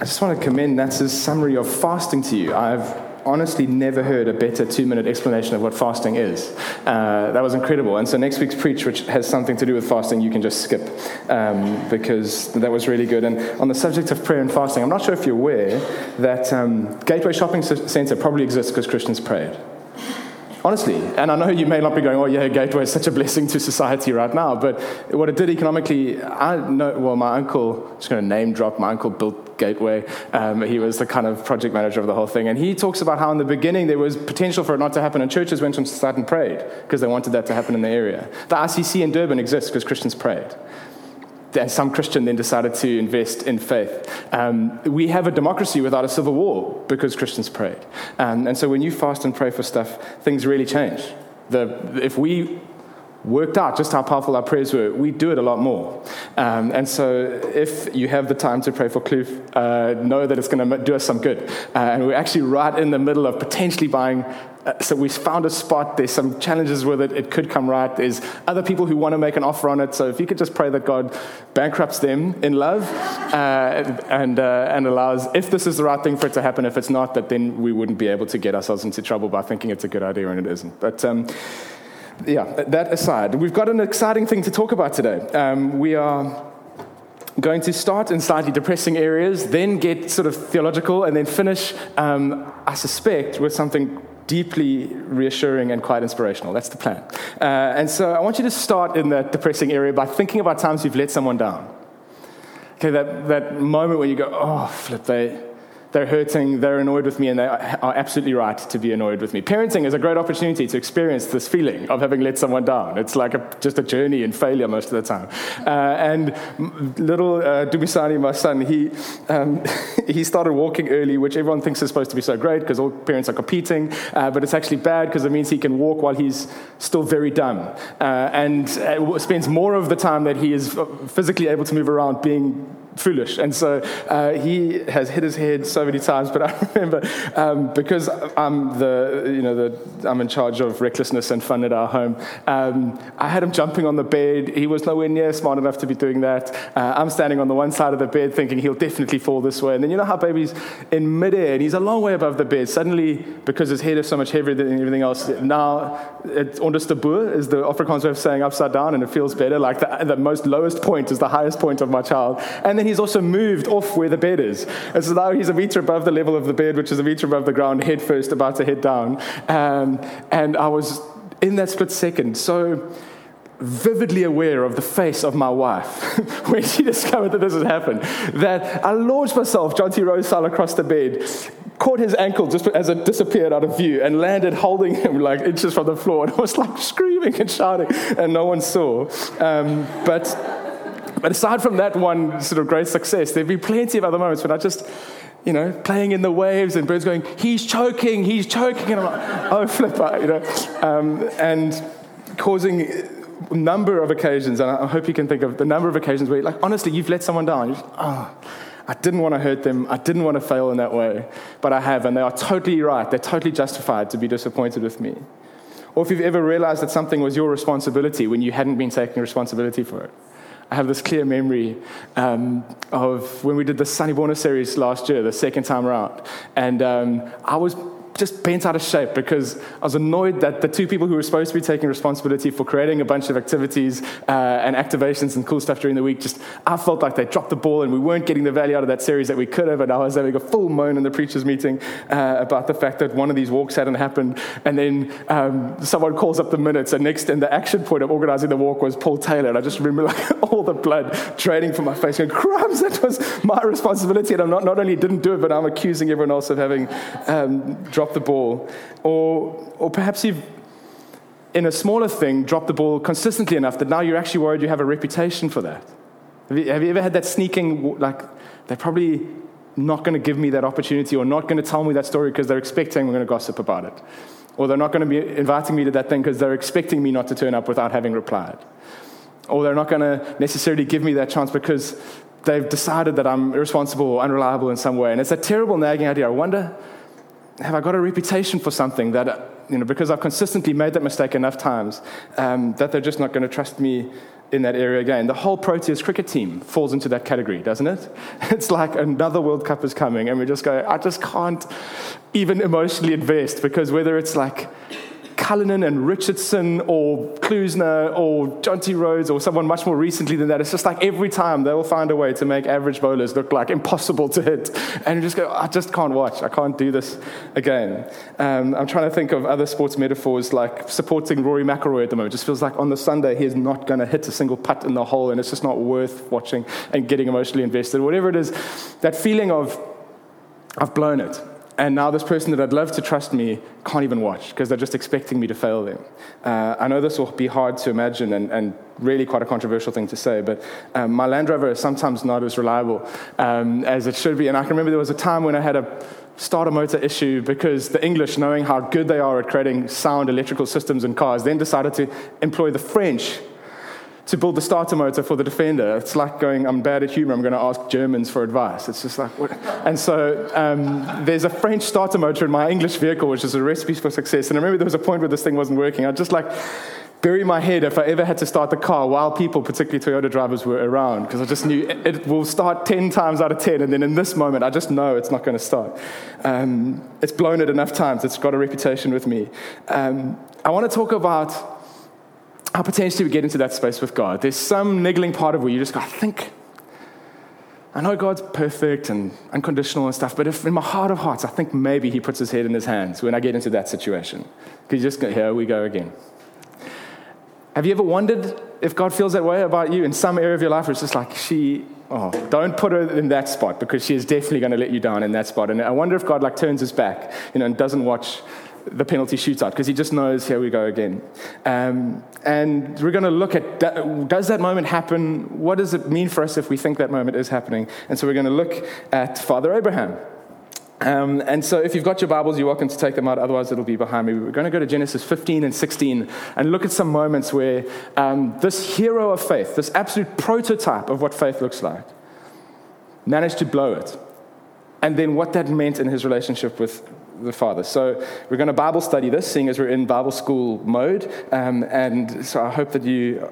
I just want to commend Nats's summary of fasting to you. I've honestly never heard a better two minute explanation of what fasting is. Uh, that was incredible. And so next week's preach, which has something to do with fasting, you can just skip um, because that was really good. And on the subject of prayer and fasting, I'm not sure if you're aware that um, Gateway Shopping Centre probably exists because Christians prayed. Honestly, and I know you may not be going, oh, yeah, Gateway is such a blessing to society right now, but what it did economically, I know, well, my uncle, just going to name drop, my uncle built Gateway. Um, he was the kind of project manager of the whole thing. And he talks about how in the beginning there was potential for it not to happen, and churches went on site and prayed because they wanted that to happen in the area. The ICC in Durban exists because Christians prayed some Christian then decided to invest in faith. Um, we have a democracy without a civil war because Christians prayed. Um, and so when you fast and pray for stuff, things really change. The, if we worked out just how powerful our prayers were, we do it a lot more. Um, and so, if you have the time to pray for Kloof, uh, know that it's going to do us some good. Uh, and we're actually right in the middle of potentially buying. Uh, so we found a spot. There's some challenges with it. It could come right. There's other people who want to make an offer on it. So if you could just pray that God bankrupts them in love uh, and uh, and allows, if this is the right thing for it to happen, if it's not, that then we wouldn't be able to get ourselves into trouble by thinking it's a good idea and it isn't. But um, yeah, that aside, we've got an exciting thing to talk about today. Um, we are going to start in slightly depressing areas, then get sort of theological, and then finish, um, I suspect, with something deeply reassuring and quite inspirational. That's the plan. Uh, and so I want you to start in that depressing area by thinking about times you've let someone down. Okay, that, that moment where you go, oh, flip, they, they're hurting, they're annoyed with me, and they are absolutely right to be annoyed with me. Parenting is a great opportunity to experience this feeling of having let someone down. It's like a, just a journey in failure most of the time. Uh, and little uh, Dumisani, my son, he, um, he started walking early, which everyone thinks is supposed to be so great because all parents are competing, uh, but it's actually bad because it means he can walk while he's still very dumb uh, and uh, spends more of the time that he is physically able to move around being foolish. And so uh, he has hit his head so many times. But I remember um, because I'm the you know the I'm in charge of recklessness and fun at our home. Um, I had him jumping on the bed. He was nowhere near smart enough to be doing that. Uh, I'm standing on the one side of the bed thinking he'll definitely fall this way. And then you know how baby's in midair and he's a long way above the bed. Suddenly, because his head is so much heavier than everything else, now it's onderste is the Afrikaans way of saying upside down, and it feels better. Like the, the most lowest point is the highest point of my child. And then he's also moved off where the bed is. And so now he's a meter above the level of the bed, which is a meter above the ground, head first, about to head down. Um, and I was in that split second so vividly aware of the face of my wife when she discovered that this had happened that I launched myself, Jonty Rhodes style, across the bed, caught his ankle just as it disappeared out of view, and landed holding him like inches from the floor. And I was like screaming and shouting, and no one saw. Um, but but aside from that one sort of great success, there'd be plenty of other moments when I just, you know, playing in the waves and birds going, he's choking, he's choking. And I'm like, oh, flipper, you know. Um, and causing a number of occasions, and I hope you can think of the number of occasions where, like, honestly, you've let someone down. Just, oh, I didn't want to hurt them. I didn't want to fail in that way. But I have, and they are totally right. They're totally justified to be disappointed with me. Or if you've ever realized that something was your responsibility when you hadn't been taking responsibility for it. I have this clear memory um, of when we did the Sunny Sanibona series last year, the second time around. And um, I was just bent out of shape because I was annoyed that the two people who were supposed to be taking responsibility for creating a bunch of activities uh, and activations and cool stuff during the week, just I felt like they dropped the ball and we weren't getting the value out of that series that we could have. And I was having a full moan in the preachers' meeting uh, about the fact that one of these walks hadn't happened. And then um, someone calls up the minutes, and next in the action point of organizing the walk was Paul Taylor. And I just remember like all the blood draining from my face, going, crumbs, that was my responsibility. And I not, not only didn't do it, but I'm accusing everyone else of having um, dropped the ball. Or, or perhaps you've, in a smaller thing, dropped the ball consistently enough that now you're actually worried you have a reputation for that. Have you, have you ever had that sneaking, like, they're probably not going to give me that opportunity or not going to tell me that story because they're expecting we're going to gossip about it? Or they're not going to be inviting me to that thing because they're expecting me not to turn up without having replied. Or they're not going to necessarily give me that chance because they've decided that I'm irresponsible or unreliable in some way. And it's a terrible nagging idea. I wonder have I got a reputation for something that, you know, because I've consistently made that mistake enough times, um, that they're just not going to trust me in that area again. The whole Proteas cricket team falls into that category, doesn't it? It's like another World Cup is coming, and we just go, I just can't even emotionally invest because whether it's like Cullinan and Richardson or Klusener or Jonty Rhodes or someone much more recently than that. It's just like every time they will find a way to make average bowlers look like impossible to hit. And you just go, I just can't watch. I can't do this again. Um, I'm trying to think of other sports metaphors like supporting Rory McIlroy at the moment. It just feels like on the Sunday he is not going to hit a single putt in the hole and it's just not worth watching and getting emotionally invested. Whatever it is, that feeling of, I've blown it. And now this person that I'd love to trust me can't even watch because they're just expecting me to fail them. Uh, I know this will be hard to imagine and, and, really quite a controversial thing to say, but um, my Land Rover is sometimes not as reliable um, as it should be. And I can remember there was a time when I had a starter motor issue because the English, knowing how good they are at creating sound electrical systems in cars, then decided to employ the French to build the starter motor for the Defender. It's like going, I'm bad at humor, I'm going to ask Germans for advice. It's just like, what? And so um, there's a French starter motor in my English vehicle, which is a recipe for success. And I remember there was a point where this thing wasn't working. I just like bury my head if I ever had to start the car while people, particularly Toyota drivers, were around, because I just knew it, it, will start 10 times out of 10. And then in this moment, I just know it's not going to start. Um, it's blown it enough times, it's got a reputation with me. Um, I want to talk about how potentially we get into that space with God. There's some niggling part of where you just go, I think, I know God's perfect and unconditional and stuff, but if in my heart of hearts, I think maybe He puts His head in His hands when I get into that situation. Because just go, here we go again. Have you ever wondered if God feels that way about you in some area of your life? Where it's just like, she, oh, don't put her in that spot because she is definitely going to let you down in that spot. And I wonder if God like turns his back, you know, and doesn't watch the penalty shootout because he just knows here we go again. Um, and we're going to look at does that moment happen? What does it mean for us if we think that moment is happening? And so we're going to look at Father Abraham. Um, and so, if you've got your Bibles, you're welcome to take them out. Otherwise, it'll be behind me. We're going to go to Genesis 15 and 16 and look at some moments where um, this hero of faith, this absolute prototype of what faith looks like, managed to blow it. And then what that meant in his relationship with the Father. So we're going to Bible study this, seeing as we're in Bible school mode. Um, and so I hope that you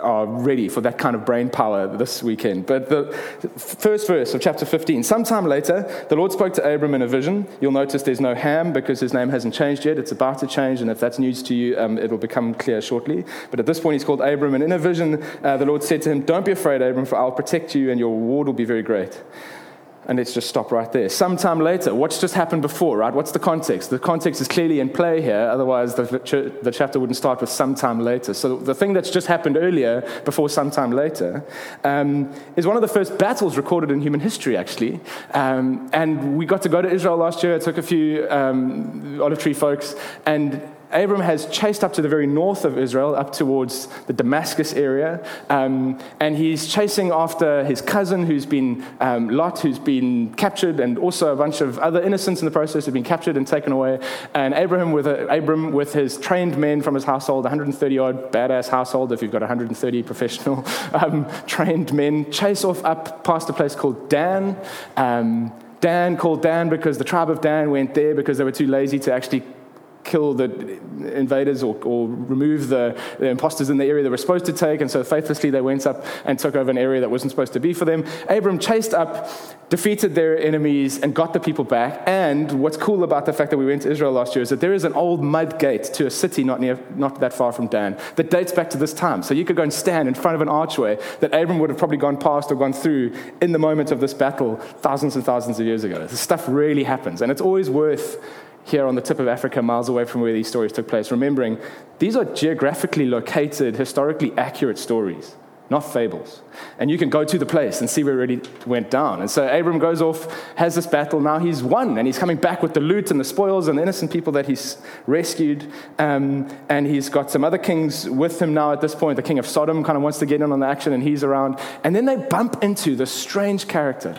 are ready for that kind of brain power this weekend. But the first verse of chapter 15 sometime later, the Lord spoke to Abram in a vision. You'll notice there's no Ham because his name hasn't changed yet. It's about to change, and if that's news to you, um, it'll become clear shortly. But at this point, he's called Abram, and in a vision, uh, the Lord said to him, Don't be afraid, Abram, for I'll protect you, and your reward will be very great. And let's just stop right there. Sometime later, what's just happened before, right? What's the context? The context is clearly in play here, otherwise, the, the chapter wouldn't start with sometime later. So, the thing that's just happened earlier, before sometime later, um, is one of the first battles recorded in human history, actually. Um, and we got to go to Israel last year. I took a few um, olive tree folks, and Abram has chased up to the very north of Israel, up towards the Damascus area, um, and he's chasing after his cousin, who's been um, Lot, who's been captured, and also a bunch of other innocents in the process have been captured and taken away. And Abraham, with a, Abram, with his trained men from his household, 130 odd badass household, if you've got 130 professional um, trained men, chase off up past a place called Dan. Um, Dan called Dan because the tribe of Dan went there because they were too lazy to actually kill the invaders or, or remove the, the, imposters in the area they were supposed to take. And so faithlessly they went up and took over an area that wasn't supposed to be for them. Abram chased up, defeated their enemies, and got the people back. And what's cool about the fact that we went to Israel last year is that there is an old mud gate to a city not, near, not that far from Dan that dates back to this time. So you could go and stand in front of an archway that Abram would have probably gone past or gone through in the moment of this battle thousands and thousands of years ago. This stuff really happens. And it's always worth here on the tip of Africa, miles away from where these stories took place, remembering these are geographically located, historically accurate stories, not fables. And you can go to the place and see where it really went down. And so Abram goes off, has this battle. Now he's won, and he's coming back with the loot and the spoils and the innocent people that he's rescued. Um, and he's got some other kings with him now at this point. The king of Sodom kind of wants to get in on the action, and he's around. And then they bump into this strange character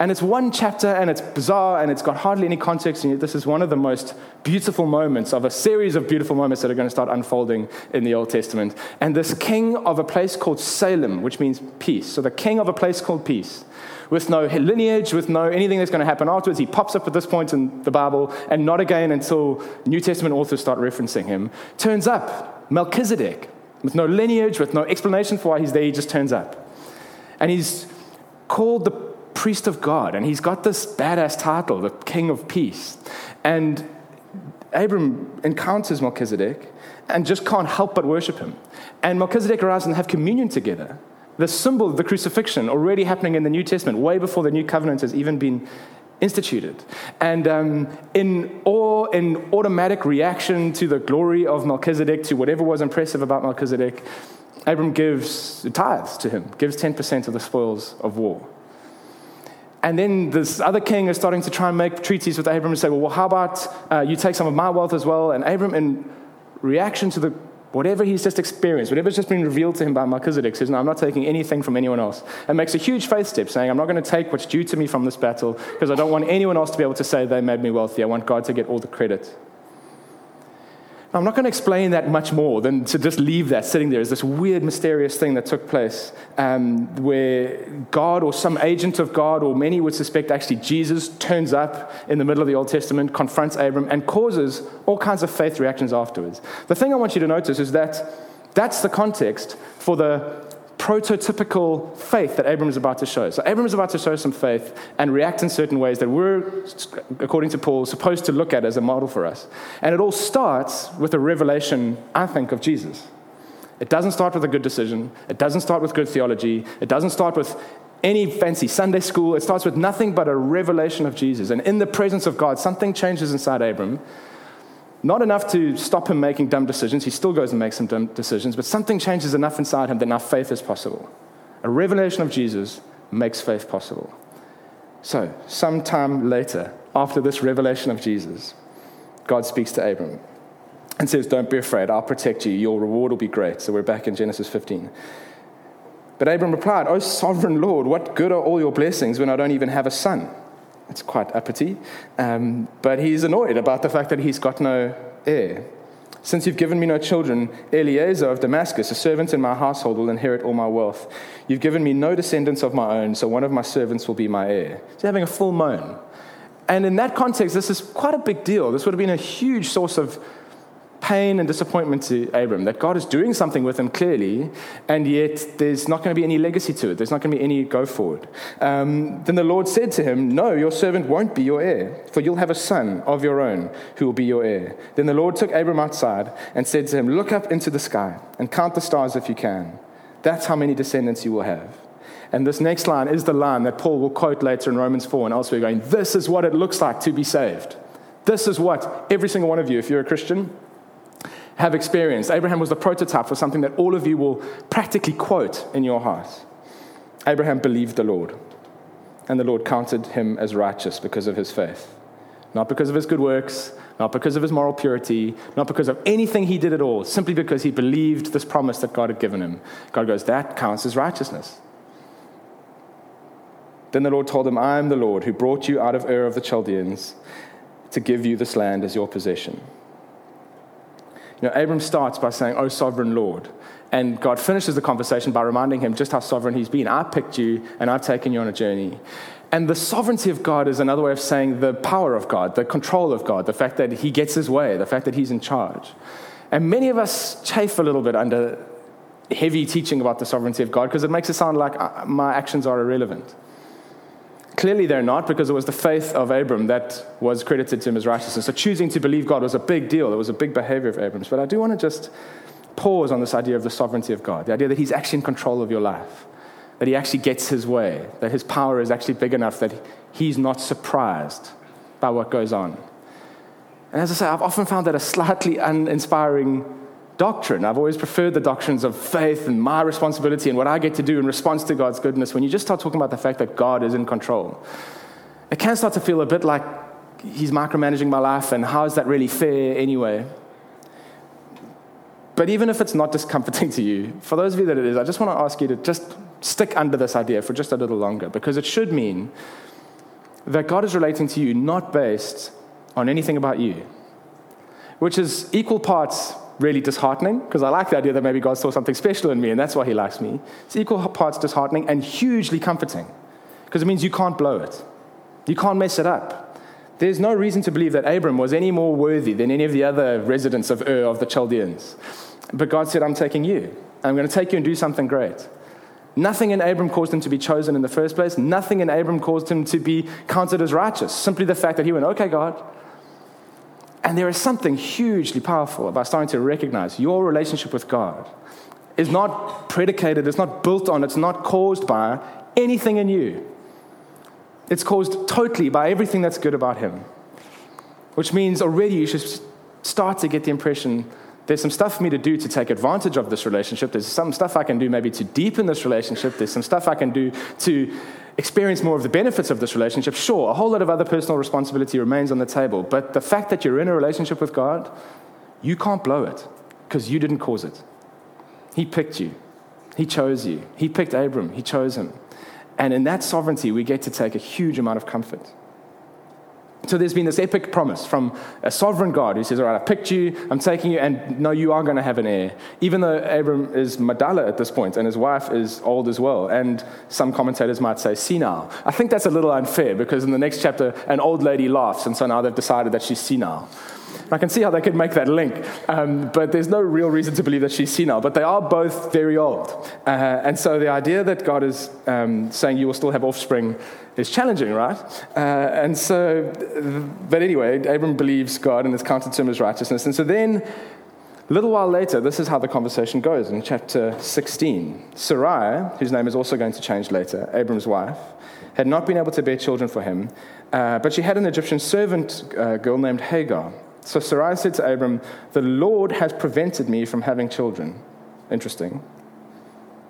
and it's one chapter and it's bizarre and it's got hardly any context. And this is one of the most beautiful moments of a series of beautiful moments that are going to start unfolding in the Old Testament. And this king of a place called Salem, which means peace. So the king of a place called peace. With no lineage, with no anything that's going to happen afterwards. He pops up at this point in the Bible, and not again until New Testament authors start referencing him. Turns up Melchizedek, with no lineage, with no explanation for why he's there. He just turns up. And he's called the priest of God, and he's got this badass title, the King of Peace. And Abram encounters Melchizedek and just can't help but worship him. And Melchizedek arrives and have communion together. The symbol of the crucifixion already happening in the New Testament, way before the new covenant has even been instituted. And um, in awe, in automatic reaction to the glory of Melchizedek, to whatever was impressive about Melchizedek, Abram gives tithes to him, gives 10% of the spoils of war. And then this other king is starting to try and make treaties with Abram and say, well, well how about uh, you take some of my wealth as well? And Abram, in reaction to the whatever he's just experienced, whatever's just been revealed to him by Melchizedek, says, No, I'm not taking anything from anyone else. And makes a huge faith step, saying, I'm not going to take what's due to me from this battle because I don't want anyone else to be able to say they made me wealthy. I want God to get all the credit. I'm not going to explain that much more than to just leave that sitting there as this weird, mysterious thing that took place um, where God or some agent of God, or many would suspect actually Jesus, turns up in the middle of the Old Testament, confronts Abram, and causes all kinds of faith reactions afterwards. The thing I want you to notice is that that's the context for the prototypical faith that Abram is about to show. So, Abram is about to show some faith and react in certain ways that we're, according to Paul, supposed to look at as a model for us. And it all starts with a revelation, I think, of Jesus. It doesn't start with a good decision, it doesn't start with good theology, it doesn't start with any fancy Sunday school. It starts with nothing but a revelation of Jesus. And in the presence of God, something changes inside Abram not enough to stop him making dumb decisions. He still goes and makes some dumb decisions, but something changes enough inside him that now faith is possible. A revelation of Jesus makes faith possible. So, sometime later, after this revelation of Jesus, God speaks to Abram and says, Don't be afraid, I'll protect you. Your reward will be great. So, we're back in Genesis 15. But Abram replied, O sovereign Lord, what good are all your blessings when I don't even have a son? It's quite uppity. Um, but he's annoyed about the fact that he's got no heir. Since you've given me no children, Eliezer of Damascus, a servant in my household, will inherit all my wealth. You've given me no descendants of my own, so one of my servants will be my heir. He's having a full moan. And in that context, this is quite a big deal. This would have been a huge source of pain and disappointment to Abram that God is doing something with him clearly, and yet there's not going to be any legacy to it. There's not going to be any go forward. Um, then the Lord said to him, No, your servant won't be your heir, for you'll have a son of your own who will be your heir. Then the Lord took Abram outside and said to him, Look up into the sky and count the stars if you can. That's how many descendants you will have. And this next line is the line that Paul will quote later in Romans 4 and elsewhere, going, This is what it looks like to be saved. This is what every single one of you, if you're a Christian, have experienced. Abraham was the prototype for something that all of you will practically quote in your heart. Abraham believed the Lord, and the Lord counted him as righteous because of his faith. Not because of his good works, not because of his moral purity, not because of anything he did at all, simply because he believed this promise that God had given him. God goes, That counts as righteousness. Then the Lord told him, I am the Lord who brought you out of Ur of the Chaldeans to give you this land as your possession. Know, Abram starts by saying, Oh, sovereign Lord. And God finishes the conversation by reminding him just how sovereign he's been. I picked you and I've taken you on a journey. And the sovereignty of God is another way of saying the power of God, the control of God, the fact that he gets his way, the fact that he's in charge. And many of us chafe a little bit under heavy teaching about the sovereignty of God because it makes it sound like uh, my actions are irrelevant. Clearly, they're not because it was the faith of Abram that was credited to him as righteousness. So, choosing to believe God was a big deal. It was a big behavior of Abram's. But I do want to just pause on this idea of the sovereignty of God, the idea that he's actually in control of your life, that he actually gets his way, that his power is actually big enough that he's not surprised by what goes on. And as I say, I've often found that a slightly uninspiring doctrine. I've always preferred the doctrines of faith and my responsibility and what I get to do in response to God's goodness. When you just start talking about the fact that God is in control, it can start to feel a bit like He's micromanaging my life, and how is that really fair anyway? But even if it's not discomforting to you, for those of you that it is, I just want to ask you to just stick under this idea for just a little longer, because it should mean that God is relating to you not based on anything about you, which is equal parts really disheartening because I like the idea that maybe God saw something special in me and that's why he likes me. It's equal parts disheartening and hugely comforting because it means you can't blow it, you can't mess it up. There's no reason to believe that Abram was any more worthy than any of the other residents of Ur of the Chaldeans. But God said, I'm taking you. I'm going to take you and do something great. Nothing in Abram caused him to be chosen in the first place. Nothing in Abram caused him to be counted as righteous. Simply the fact that he went, okay, God. And there is something hugely powerful about starting to recognize your relationship with God is not predicated, it's not built on, it's not caused by anything in you. It's caused totally by everything that's good about Him. Which means already you should start to get the impression there's some stuff for me to do to take advantage of this relationship. There's some stuff I can do maybe to deepen this relationship. There's some stuff I can do to experience more of the benefits of this relationship. Sure, a whole lot of other personal responsibility remains on the table. But the fact that you're in a relationship with God, you can't blow it because you didn't cause it. He picked you, He chose you. He picked Abram, He chose him. And in that sovereignty, we get to take a huge amount of comfort. So there's been this epic promise from a sovereign God who says, All right, I picked you, I'm taking you, and no, you are going to have an heir. Even though Abram is Madala at this point, and his wife is old as well, and some commentators might say senile. I think that's a little unfair because in the next chapter, an old lady laughs, and so now they've decided that she's senile. I can see how they could make that link, um, but there's no real reason to believe that she's senile. But they are both very old. Uh, and so the idea that God is um, saying you will still have offspring is challenging, right? Uh, and so, but anyway, Abram believes God and is counted to him as righteousness. And so then, a little while later, this is how the conversation goes in chapter 16. Sarai, whose name is also going to change later, Abram's wife, had not been able to bear children for him, uh, but she had an Egyptian servant uh, girl named Hagar. So Sarai said to Abram, The Lord has prevented me from having children. Interesting.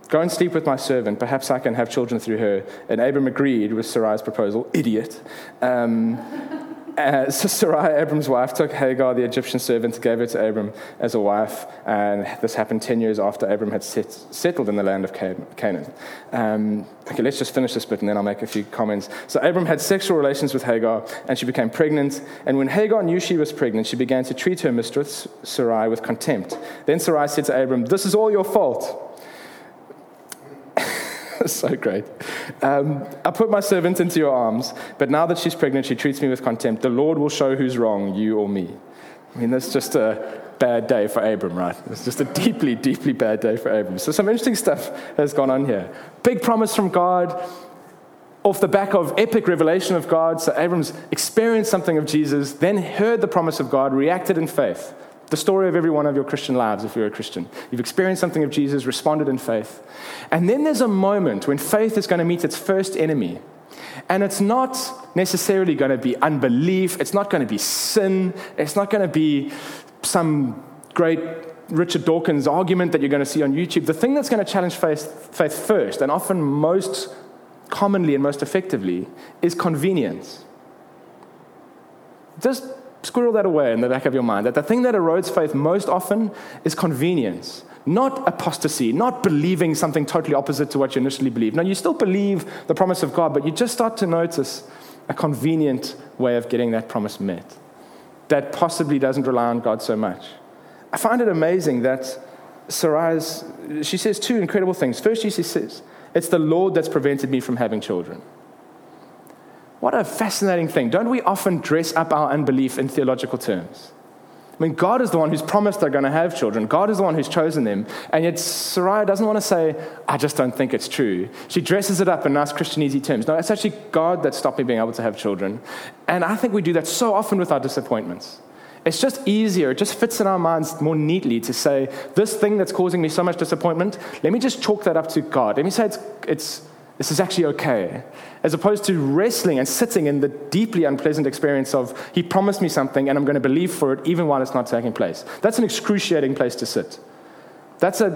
Go and sleep with my servant. Perhaps I can have children through her. And Abram agreed with Sarai's proposal. Idiot. Um, uh, so Sarai, Abram's wife, took Hagar, the Egyptian servant, gave her to Abram as a wife. And this happened 10 years after Abram had set, settled in the land of Canaan. Um, okay, let's just finish this bit and then I'll make a few comments. So Abram had sexual relations with Hagar and she became pregnant. And when Hagar knew she was pregnant, she began to treat her mistress, Sarai, with contempt. Then Sarai said to Abram, This is all your fault. so great. Um, I put my servant into your arms, but now that she's pregnant, she treats me with contempt. The Lord will show who's wrong, you or me. I mean, that's just a bad day for Abram, right? It's just a deeply, deeply bad day for Abram. So, some interesting stuff has gone on here. Big promise from God, off the back of epic revelation of God. So, Abram's experienced something of Jesus, then heard the promise of God, reacted in faith. The story of every one of your Christian lives, if you're a Christian. You've experienced something of Jesus, responded in faith. And then there's a moment when faith is going to meet its first enemy. And it's not necessarily going to be unbelief, it's not going to be sin, it's not going to be some great Richard Dawkins argument that you're going to see on YouTube. The thing that's going to challenge faith, faith first, and often most commonly and most effectively, is convenience. Just squirrel that away in the back of your mind that the thing that erodes faith most often is convenience, not apostasy, not believing something totally opposite to what you initially believed. Now, you still believe the promise of God, but you just start to notice a convenient way of getting that promise met that possibly doesn't rely on God so much. I find it amazing that Sarai's, she says two incredible things. First, she says, It's the Lord that's prevented me from having children. What a fascinating thing. Don't we often dress up our unbelief in theological terms? I mean, God is the one who's promised they're going to have children. God is the one who's chosen them. And yet, Sarai doesn't want to say, I just don't think it's true. She dresses it up in nice Christianese terms. No, it's actually God that stopped me being able to have children. And I think we do that so often with our disappointments. It's just easier, it just fits in our minds more neatly to say, this thing that's causing me so much disappointment, let me just chalk that up to God. Let me say it's, it's this is actually okay. As opposed to wrestling and sitting in the deeply unpleasant experience of, He promised me something and I'm going to believe for it even while it's not taking place. That's an excruciating place to sit. That's a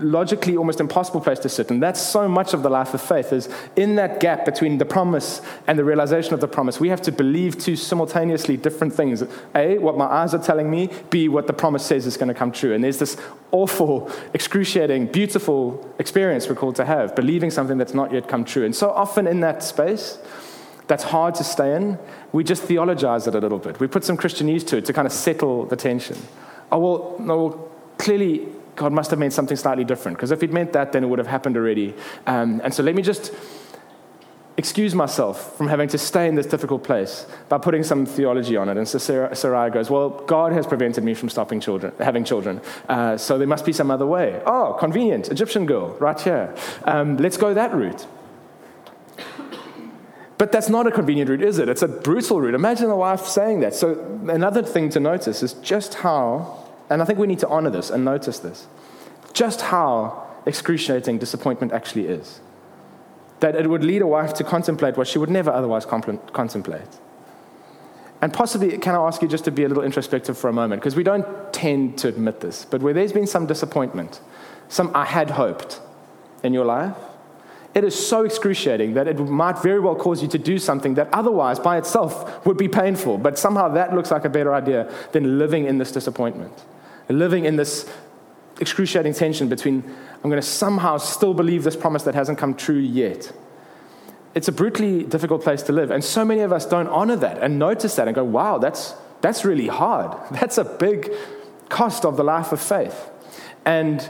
logically almost impossible place to sit. And that's so much of the life of faith is in that gap between the promise and the realization of the promise. We have to believe two simultaneously different things. A, what my eyes are telling me. B, what the promise says is going to come true. And there's this awful, excruciating, beautiful experience we're called to have, believing something that's not yet come true. And so often in that space, that's hard to stay in, we just theologize it a little bit. We put some Christianese to it to kind of settle the tension. Oh, well, no, well, clearly God must have meant something slightly different, because if He'd meant that, then it would have happened already. Um, and so let me just excuse myself from having to stay in this difficult place by putting some theology on it. And so Sarai goes, Well, God has prevented me from stopping children, having children, uh, so there must be some other way. Oh, convenient, Egyptian girl, right here. Um, let's go that route. But that's not a convenient route, is it? It's a brutal route. Imagine the wife saying that. So, another thing to notice is just how, and I think we need to honor this and notice this, just how excruciating disappointment actually is. That it would lead a wife to contemplate what she would never otherwise contemplate. And possibly, can I ask you just to be a little introspective for a moment? Because we don't tend to admit this, but where there's been some disappointment, some I had hoped in your life, it is so excruciating that it might very well cause you to do something that otherwise by itself would be painful. But somehow that looks like a better idea than living in this disappointment, living in this excruciating tension between I'm going to somehow still believe this promise that hasn't come true yet. It's a brutally difficult place to live. And so many of us don't honor that and notice that and go, wow, that's, that's really hard. That's a big cost of the life of faith. And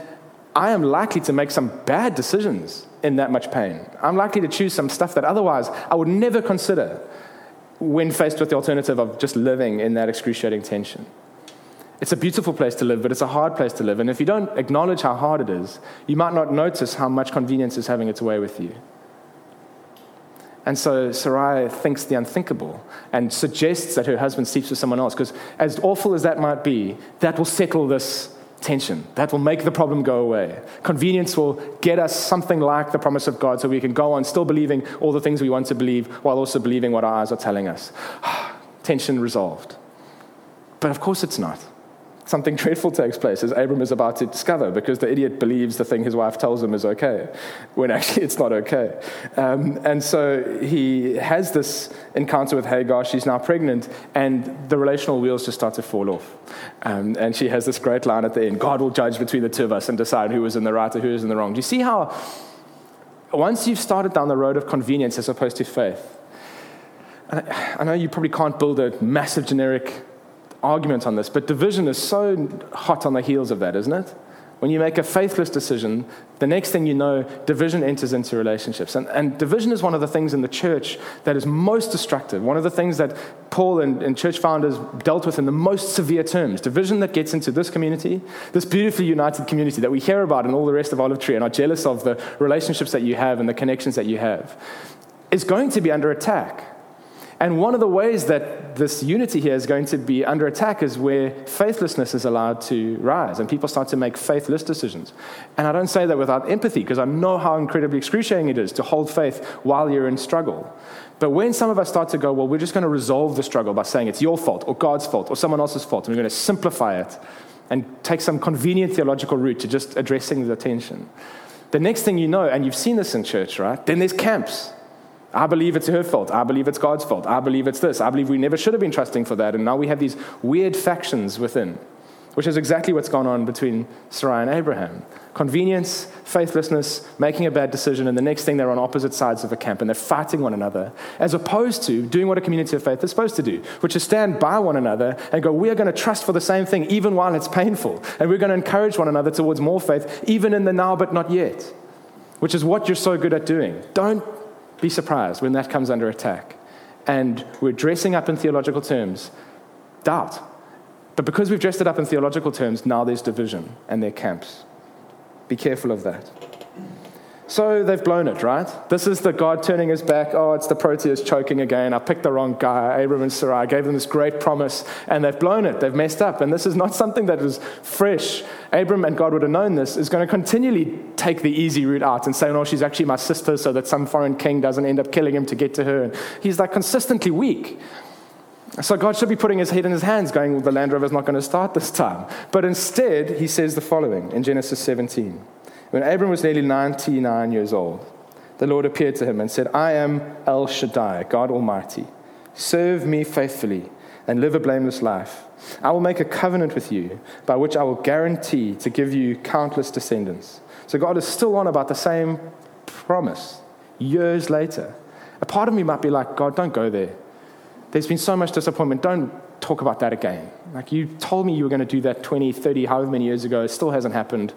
I am likely to make some bad decisions in that much pain. I'm likely to choose some stuff that otherwise I would never consider when faced with the alternative of just living in that excruciating tension. It's a beautiful place to live, but it's a hard place to live. And if you don't acknowledge how hard it is, you might not notice how much convenience is having its way with you. And so Sarai thinks the unthinkable and suggests that her husband sleeps with someone else, because as awful as that might be, that will settle this tension. That will make the problem go away. Convenience will get us something like the promise of God so we can go on still believing all the things we want to believe while also believing what our eyes are telling us. tension resolved. But of course it's not something dreadful takes place as Abram is about to discover because the idiot believes the thing his wife tells him is okay when actually it's not okay. Um, and so he has this encounter with Hagar. She's now pregnant, and the relational wheels just start to fall off. Um, and she has this great line at the end God will judge between the two of us and decide who is in the right or who is in the wrong. Do you see how once you've started down the road of convenience as opposed to faith, I know you probably can't build a massive generic argument on this, but division is so hot on the heels of that, isn't it? When you make a faithless decision, the next thing you know, division enters into relationships. And, and division is one of the things in the church that is most destructive. One of the things that Paul and, and church founders dealt with in the most severe terms. Division that gets into this community, this beautifully united community that we hear about in all the rest of Olive Tree and are jealous of the relationships that you have and the connections that you have, is going to be under attack. And one of the ways that this unity here is going to be under attack is where faithlessness is allowed to rise and people start to make faithless decisions. And I don't say that without empathy because I know how incredibly excruciating it is to hold faith while you're in struggle. But when some of us start to go, well, we're just going to resolve the struggle by saying it's your fault or God's fault or someone else's fault, and we're going to simplify it and take some convenient theological route to just addressing the tension. The next thing you know, and you've seen this in church, right? Then there's camps. I believe it's her fault. I believe it's God's fault. I believe it's this. I believe we never should have been trusting for that. And now we have these weird factions within, which is exactly what's gone on between Sarai and Abraham. Convenience, faithlessness, making a bad decision, and the next thing they're on opposite sides of a camp and they're fighting one another, as opposed to doing what a community of faith is supposed to do, which is stand by one another and go, We are going to trust for the same thing even while it's painful. And we're going to encourage one another towards more faith, even in the now but not yet, which is what you're so good at doing. Don't be surprised when that comes under attack. And we're dressing up in theological terms doubt. But because we've dressed it up in theological terms, now there's division and there are camps. Be careful of that. So they've blown it, right? This is the God turning his back. Oh, it's the Proteas choking again. I picked the wrong guy. Abram and Sarai gave them this great promise, and they've blown it. They've messed up. And this is not something that was fresh. Abram and God would have known this, is going to continually take the easy route out and say, no, oh, she's actually my sister, so that some foreign king doesn't end up killing him to get to her. And he's like consistently weak. So God should be putting his head in his hands, going, well, the Land Rover's not going to start this time. But instead, he says the following in Genesis 17. When Abram was nearly 99 years old, the Lord appeared to him and said, I am El Shaddai, God Almighty. Serve me faithfully and live a blameless life. I will make a covenant with you by which I will guarantee to give you countless descendants. So God is still on about the same promise years later. A part of me might be like, God, don't go there. There's been so much disappointment. Don't talk about that again. Like you told me you were going to do that 20, 30, however many years ago. It still hasn't happened.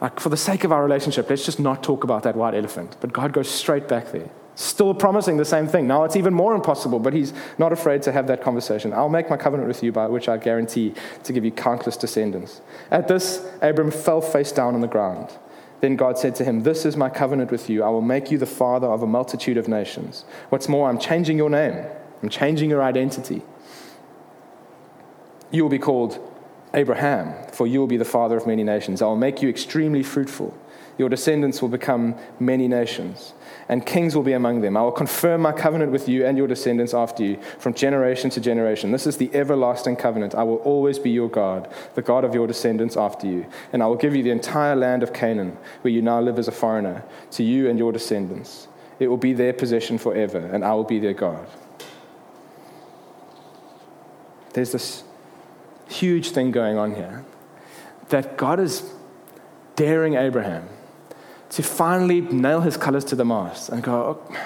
Like, for the sake of our relationship, let's just not talk about that white elephant. But God goes straight back there. Still promising the same thing. Now it's even more impossible, but he's not afraid to have that conversation. I'll make my covenant with you by which I guarantee to give you countless descendants. At this, Abram fell face down on the ground. Then God said to him, This is my covenant with you. I will make you the father of a multitude of nations. What's more, I'm changing your name, I'm changing your identity. You will be called Abraham, for you will be the father of many nations. I will make you extremely fruitful. Your descendants will become many nations and kings will be among them. I will confirm my covenant with you and your descendants after you from generation to generation. This is the everlasting covenant. I will always be your God, the God of your descendants after you. And I will give you the entire land of Canaan, where you now live as a foreigner, to you and your descendants. It will be their possession forever, and I will be their God. There's this huge thing going on here that God is daring Abraham to finally nail his colors to the mast and go, oh,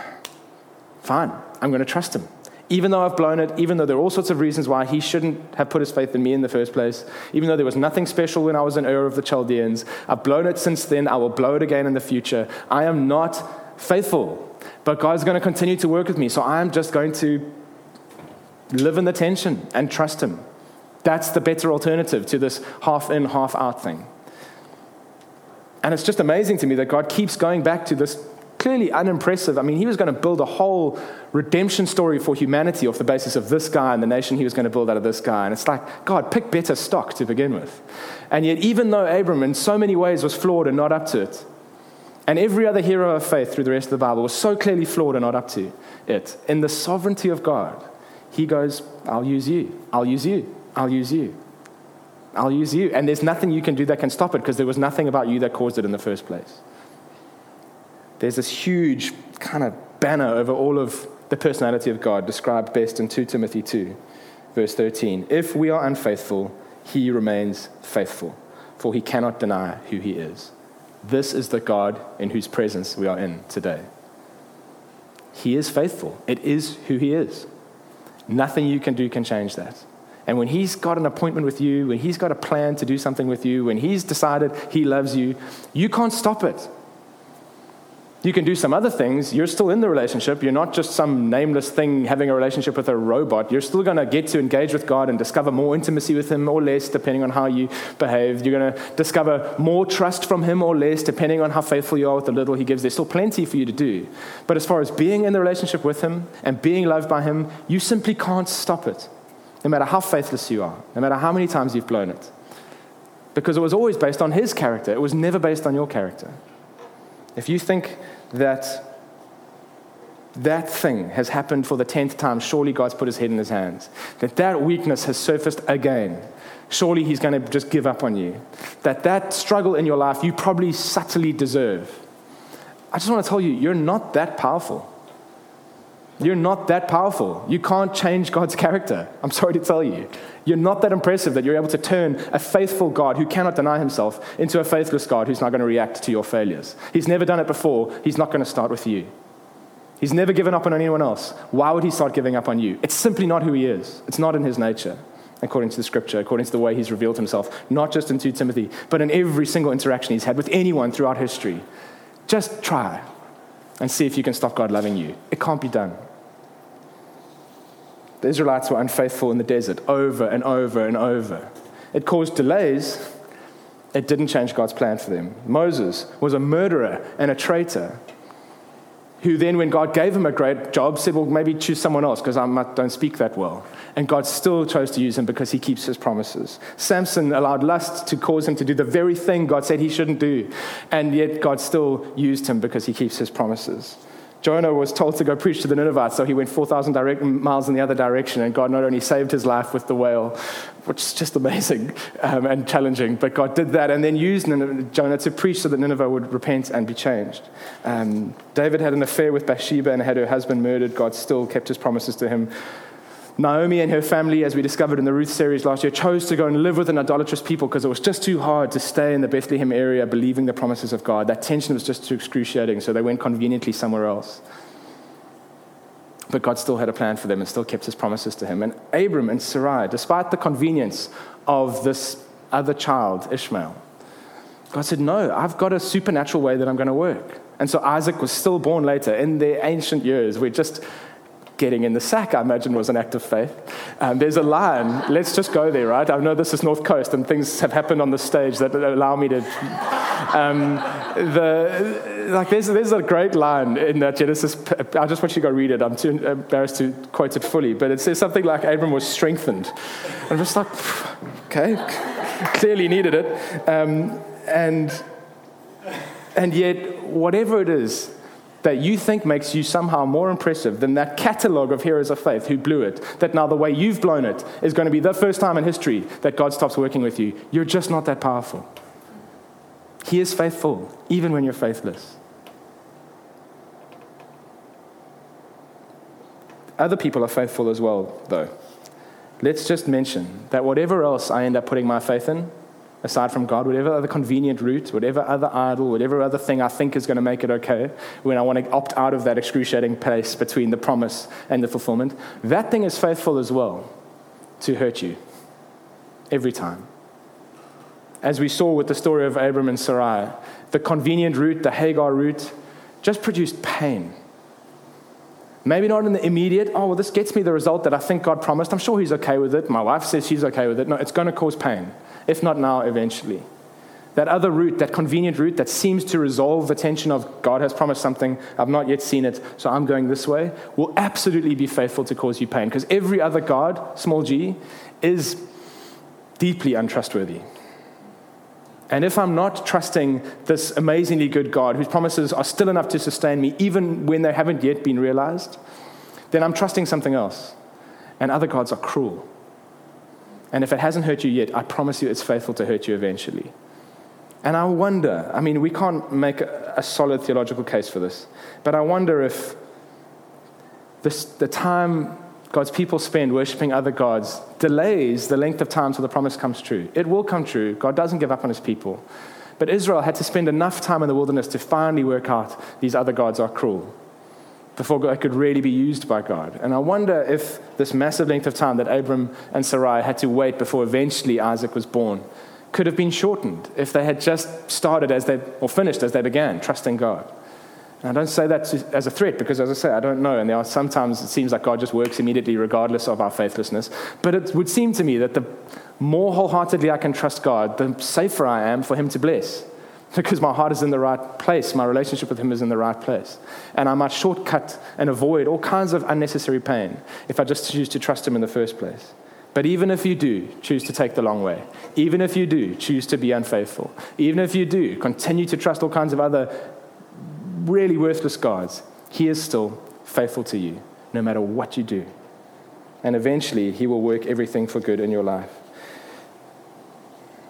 fine, I'm going to trust him. Even though I've blown it, even though there are all sorts of reasons why he shouldn't have put his faith in me in the first place, even though there was nothing special when I was in Ur of the Chaldeans, I've blown it since then, I will blow it again in the future. I am not faithful, but God's going to continue to work with me, so I am just going to live in the tension and trust him. That's the better alternative to this half in, half out thing. And it's just amazing to me that God keeps going back to this clearly unimpressive. I mean, he was going to build a whole redemption story for humanity off the basis of this guy and the nation he was going to build out of this guy. And it's like, God, pick better stock to begin with. And yet, even though Abram in so many ways was flawed and not up to it, and every other hero of faith through the rest of the Bible was so clearly flawed and not up to it, in the sovereignty of God, he goes, I'll use you, I'll use you, I'll use you. I'll use you. And there's nothing you can do that can stop it because there was nothing about you that caused it in the first place. There's this huge kind of banner over all of the personality of God described best in 2 Timothy 2, verse 13. If we are unfaithful, he remains faithful, for he cannot deny who he is. This is the God in whose presence we are in today. He is faithful. It is who he is. Nothing you can do can change that. And when He's got an appointment with you, when He's got a plan to do something with you, when He's decided He loves you, you can't stop it. You can do some other things. You're still in the relationship. You're not just some nameless thing having a relationship with a robot. You're still going to get to engage with God and discover more intimacy with Him or less, depending on how you behave. You're going to discover more trust from Him or less, depending on how faithful you are with the little He gives. There's still plenty for you to do. But as far as being in the relationship with Him and being loved by Him, you simply can't stop it no matter how faithless you are, no matter how many times you've blown it. Because it was always based on his character, it was never based on your character. If you think that that thing has happened for the tenth time, surely God's put his head in his hands. That that weakness has surfaced again, surely he's going to just give up on you. That that struggle in your life you probably subtly deserve. I just want to tell you, you're not that powerful. You're not that powerful. You can't change God's character. I'm sorry to tell you. You're not that impressive that you're able to turn a faithful God who cannot deny himself into a faithless God who's not going to react to your failures. He's never done it before. He's not going to start with you. He's never given up on anyone else. Why would he start giving up on you? It's simply not who he is. It's not in his nature, according to the scripture, according to the way he's revealed himself, not just in 2 Timothy, but in every single interaction he's had with anyone throughout history. Just try and see if you can stop God loving you. It can't be done. The Israelites were unfaithful in the desert over and over and over. It caused delays. It didn't change God's plan for them. Moses was a murderer and a traitor who then, when God gave him a great job, said, Well, maybe choose someone else because I don't speak that well. And God still chose to use him because he keeps his promises. Samson allowed lust to cause him to do the very thing God said he shouldn't do. And yet, God still used him because he keeps his promises. Jonah was told to go preach to the Ninevites, so he went 4,000 miles in the other direction, and God not only saved his life with the whale, which is just amazing um, and challenging, but God did that and then used Jonah to preach so that Nineveh would repent and be changed. Um, David had an affair with Bathsheba and had her husband murdered. God still kept his promises to him. Naomi and her family, as we discovered in the Ruth series last year, chose to go and live with an idolatrous people because it was just too hard to stay in the Bethlehem area believing the promises of God. That tension was just too excruciating, so they went conveniently somewhere else. But God still had a plan for them and still kept his promises to him. And Abram and Sarai, despite the convenience of this other child, Ishmael, God said, No, I've got a supernatural way that I'm going to work. And so Isaac was still born later in their ancient years. We're just getting in the sack, I imagine, was an act of faith. Um, there's a line, let's just go there, right? I know this is North Coast and things have happened on the stage that allow me to. Um, the, like there's, there's a great line in that Genesis. I just want you to go read it. I'm too embarrassed to quote it fully, but it says something like Abram was strengthened. I'm just like, okay, clearly needed it. Um, and, and yet, whatever it is, that you think makes you somehow more impressive than that catalogue of heroes of faith who blew it, that now the way you've blown it is going to be the first time in history that God stops working with you. You're just not that powerful. He is faithful, even when you're faithless. Other people are faithful as well, though. Let's just mention that whatever else I end up putting my faith in, aside from God, whatever other convenient route, whatever other idol, whatever other thing I think is going to make it okay, when I want to opt out of that excruciating place between the promise and the fulfillment, that thing is faithful as well to hurt you every time. As we saw with the story of Abram and Sarai, the convenient route, the Hagar route, just produced pain. Maybe not in the immediate, oh, well, this gets me the result that I think God promised. I'm sure He's okay with it. My wife says she's okay with it. No, it's going to cause pain if not now, eventually. That other route, that convenient route that seems to resolve the tension of God has promised something, I've not yet seen it, so I'm going this way, will absolutely be faithful to cause you pain. Because every other God, small g, is deeply untrustworthy. And if I'm not trusting this amazingly good God whose promises are still enough to sustain me, even when they haven't yet been realized, then I'm trusting something else. And other gods are cruel. And if it hasn't hurt you yet, I promise you it's faithful to hurt you eventually. And I wonder, I mean, we can't make a, a solid theological case for this, but I wonder if this, the time God's people spend worshiping other gods delays the length of time till the promise comes true. It will come true. God doesn't give up on his people. But Israel had to spend enough time in the wilderness to finally work out these other gods are cruel before God could really be used by God. And I wonder if this massive length of time that Abram and Sarai had to wait before eventually Isaac was born could have been shortened if they had just started as they, or finished as they began, trusting God. And I don't say that as a threat because, as I say, I don't know. And there are sometimes it seems like God just works immediately regardless of our faithlessness. But it would seem to me that the more wholeheartedly I can trust God, the safer I am for Him to bless because my heart is in the right place. My relationship with Him is in the right place. And I might shortcut and avoid all kinds of unnecessary pain if I just choose to trust Him in the first place. But even if you do choose to take the long way, even if you do choose to be unfaithful, even if you do continue to trust all kinds of other really worthless gods, He is still faithful to you, no matter what you do. And eventually, He will work everything for good in your life.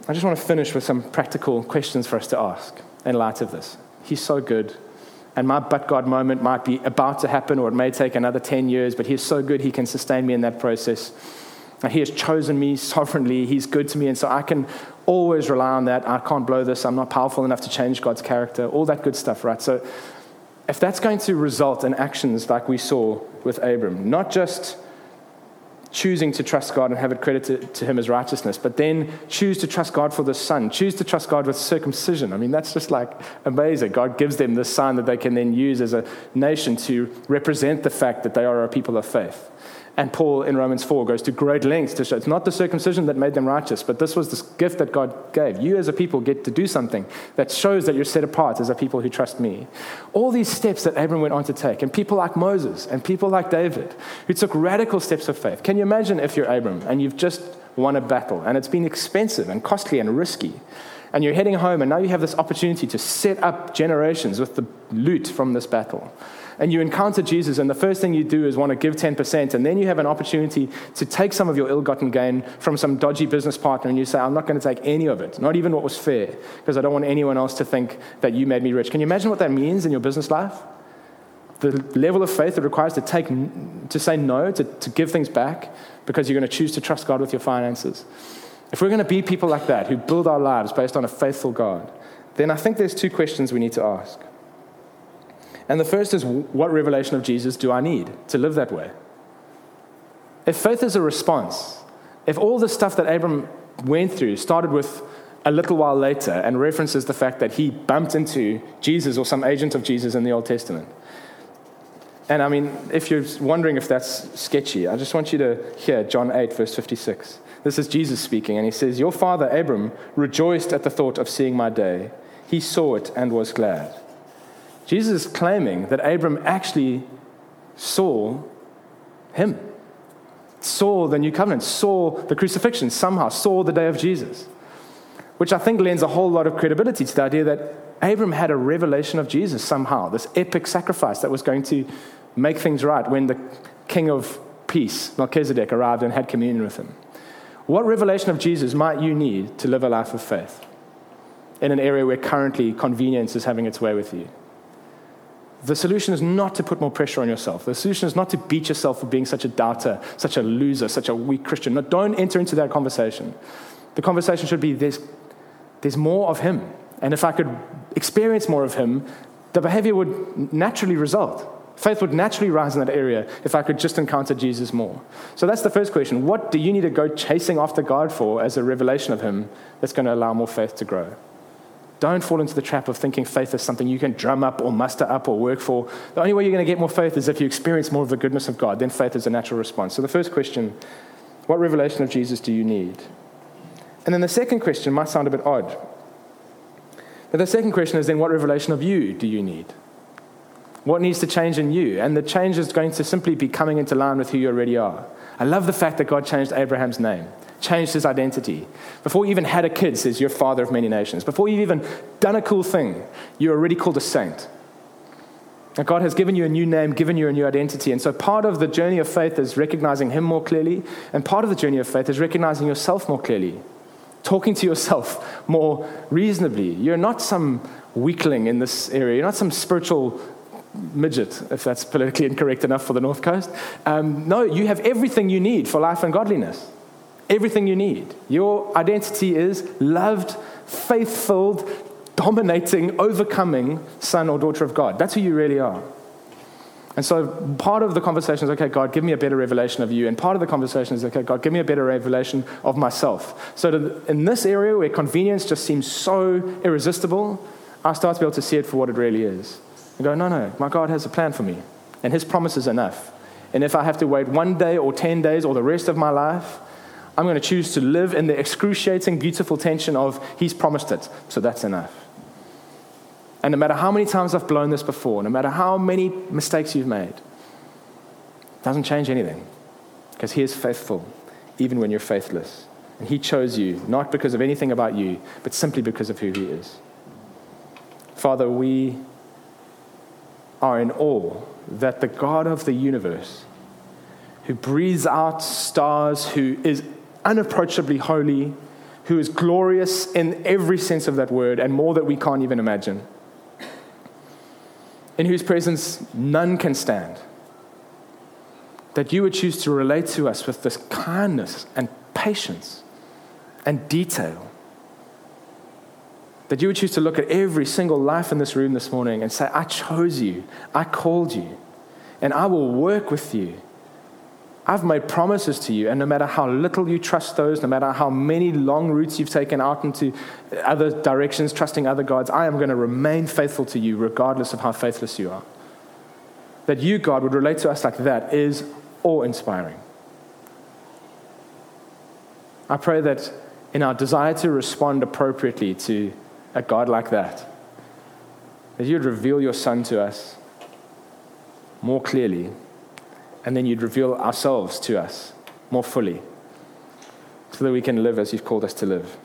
I just want to finish with some practical questions for us to ask in light of this. He's so good. And my but God moment might be about to happen, or it may take another 10 years, but He's so good, He can sustain me in that process. And He has chosen me sovereignly. He's good to me. And so I can always rely on that. I can't blow this. I'm not powerful enough to change God's character. All that good stuff, right? So if that's going to result in actions like we saw with Abram, not just choosing to trust God and have it credited to him as righteousness, but then choose to trust God for the son, choose to trust God with circumcision. I mean, that's just like amazing. God gives them this sign that they can then use as a nation to represent the fact that they are a people of faith. And Paul in Romans 4 goes to great lengths to show it's not the circumcision that made them righteous, but this was this gift that God gave. You, as a people, get to do something that shows that you're set apart as a people who trust me. All these steps that Abram went on to take, and people like Moses and people like David, who took radical steps of faith. Can you imagine if you're Abram and you've just won a battle and it's been expensive and costly and risky? And you're heading home, and now you have this opportunity to set up generations with the loot from this battle and you encounter Jesus, and the first thing you do is want to give 10%, and then you have an opportunity to take some of your ill gotten gain from some dodgy business partner, and you say, I'm not going to take any of it, not even what was fair, because I don't want anyone else to think that you made me rich. Can you imagine what that means in your business life? The level of faith it requires to, take, to say no, to, to give things back, because you're going to choose to trust God with your finances. If we're going to be people like that, who build our lives based on a faithful God, then I think there's two questions we need to ask. And the first is what revelation of Jesus do I need to live that way? If faith is a response, if all the stuff that Abram went through started with a little while later and references the fact that he bumped into Jesus or some agent of Jesus in the Old Testament. And I mean, if you're wondering if that's sketchy, I just want you to hear John 8, verse 56. This is Jesus speaking, and he says, Your father Abram rejoiced at the thought of seeing my day. He saw it and was glad. Jesus is claiming that Abram actually saw him, saw the new covenant, saw the crucifixion, somehow saw the day of Jesus, which I think lends a whole lot of credibility to the idea that Abram had a revelation of Jesus somehow, this epic sacrifice that was going to make things right when the king of peace, Melchizedek, arrived and had communion with him. What revelation of Jesus might you need to live a life of faith in an area where currently convenience is having its way with you? The solution is not to put more pressure on yourself. The solution is not to beat yourself for being such a doubter, such a loser, such a weak Christian. No, don't enter into that conversation. The conversation should be there's, there's more of Him. And if I could experience more of Him, the behavior would naturally result. Faith would naturally rise in that area if I could just encounter Jesus more. So that's the first question. What do you need to go chasing after God for as a revelation of Him that's going to allow more faith to grow? Don't fall into the trap of thinking faith is something you can drum up or muster up or work for. The only way you're going to get more faith is if you experience more of the goodness of God. Then faith is a natural response. So the first question what revelation of Jesus do you need? And then the second question might sound a bit odd. But the second question is then what revelation of you do you need? What needs to change in you? And the change is going to simply be coming into line with who you already are. I love the fact that God changed Abraham's name, changed his identity. Before you even had a kid, says, You're father of many nations. Before you've even done a cool thing, you're already called a saint. And God has given you a new name, given you a new identity. And so part of the journey of faith is recognizing Him more clearly, and part of the journey of faith is recognizing yourself more clearly, talking to yourself more reasonably. You're not some weakling in this area, you're not some spiritual midget, if that's politically incorrect enough for the North Coast. Um, no, you have everything you need for life and godliness. Everything you need. Your identity is loved, faith filled, dominating, overcoming son or daughter of God. That's who you really are. And so part of the conversation is, okay, God, give me a better revelation of you. And part of the conversation is, okay, God, give me a better revelation of myself. So to, in this area where convenience just seems so irresistible, I start to be able to see it for what it really is and go, no, no, my God has a plan for me, and His promise is enough. And if I have to wait one day or 10 days or the rest of my life, I'm going to choose to live in the excruciating, beautiful tension of He's promised it, so that's enough. And no matter how many times I've blown this before, no matter how many mistakes you've made, it doesn't change anything because He is faithful even when you're faithless. And He chose you, not because of anything about you, but simply because of who He is. Father, we are in awe that the God of the universe, who breathes out stars, who is unapproachably holy, who is glorious in every sense of that word and more that we can't even imagine, in whose presence none can stand, that you would choose to relate to us with this kindness and patience and detail. That you would choose to look at every single life in this room this morning and say, I chose you, I called you, and I will work with you. I've made promises to you, and no matter how little you trust those, no matter how many long routes you've taken out into other directions, trusting other gods, I am going to remain faithful to you regardless of how faithless you are. That you, God, would relate to us like that is awe inspiring. I pray that in our desire to respond appropriately to a God like that. That you'd reveal your Son to us more clearly, and then you'd reveal ourselves to us more fully, so that we can live as you've called us to live.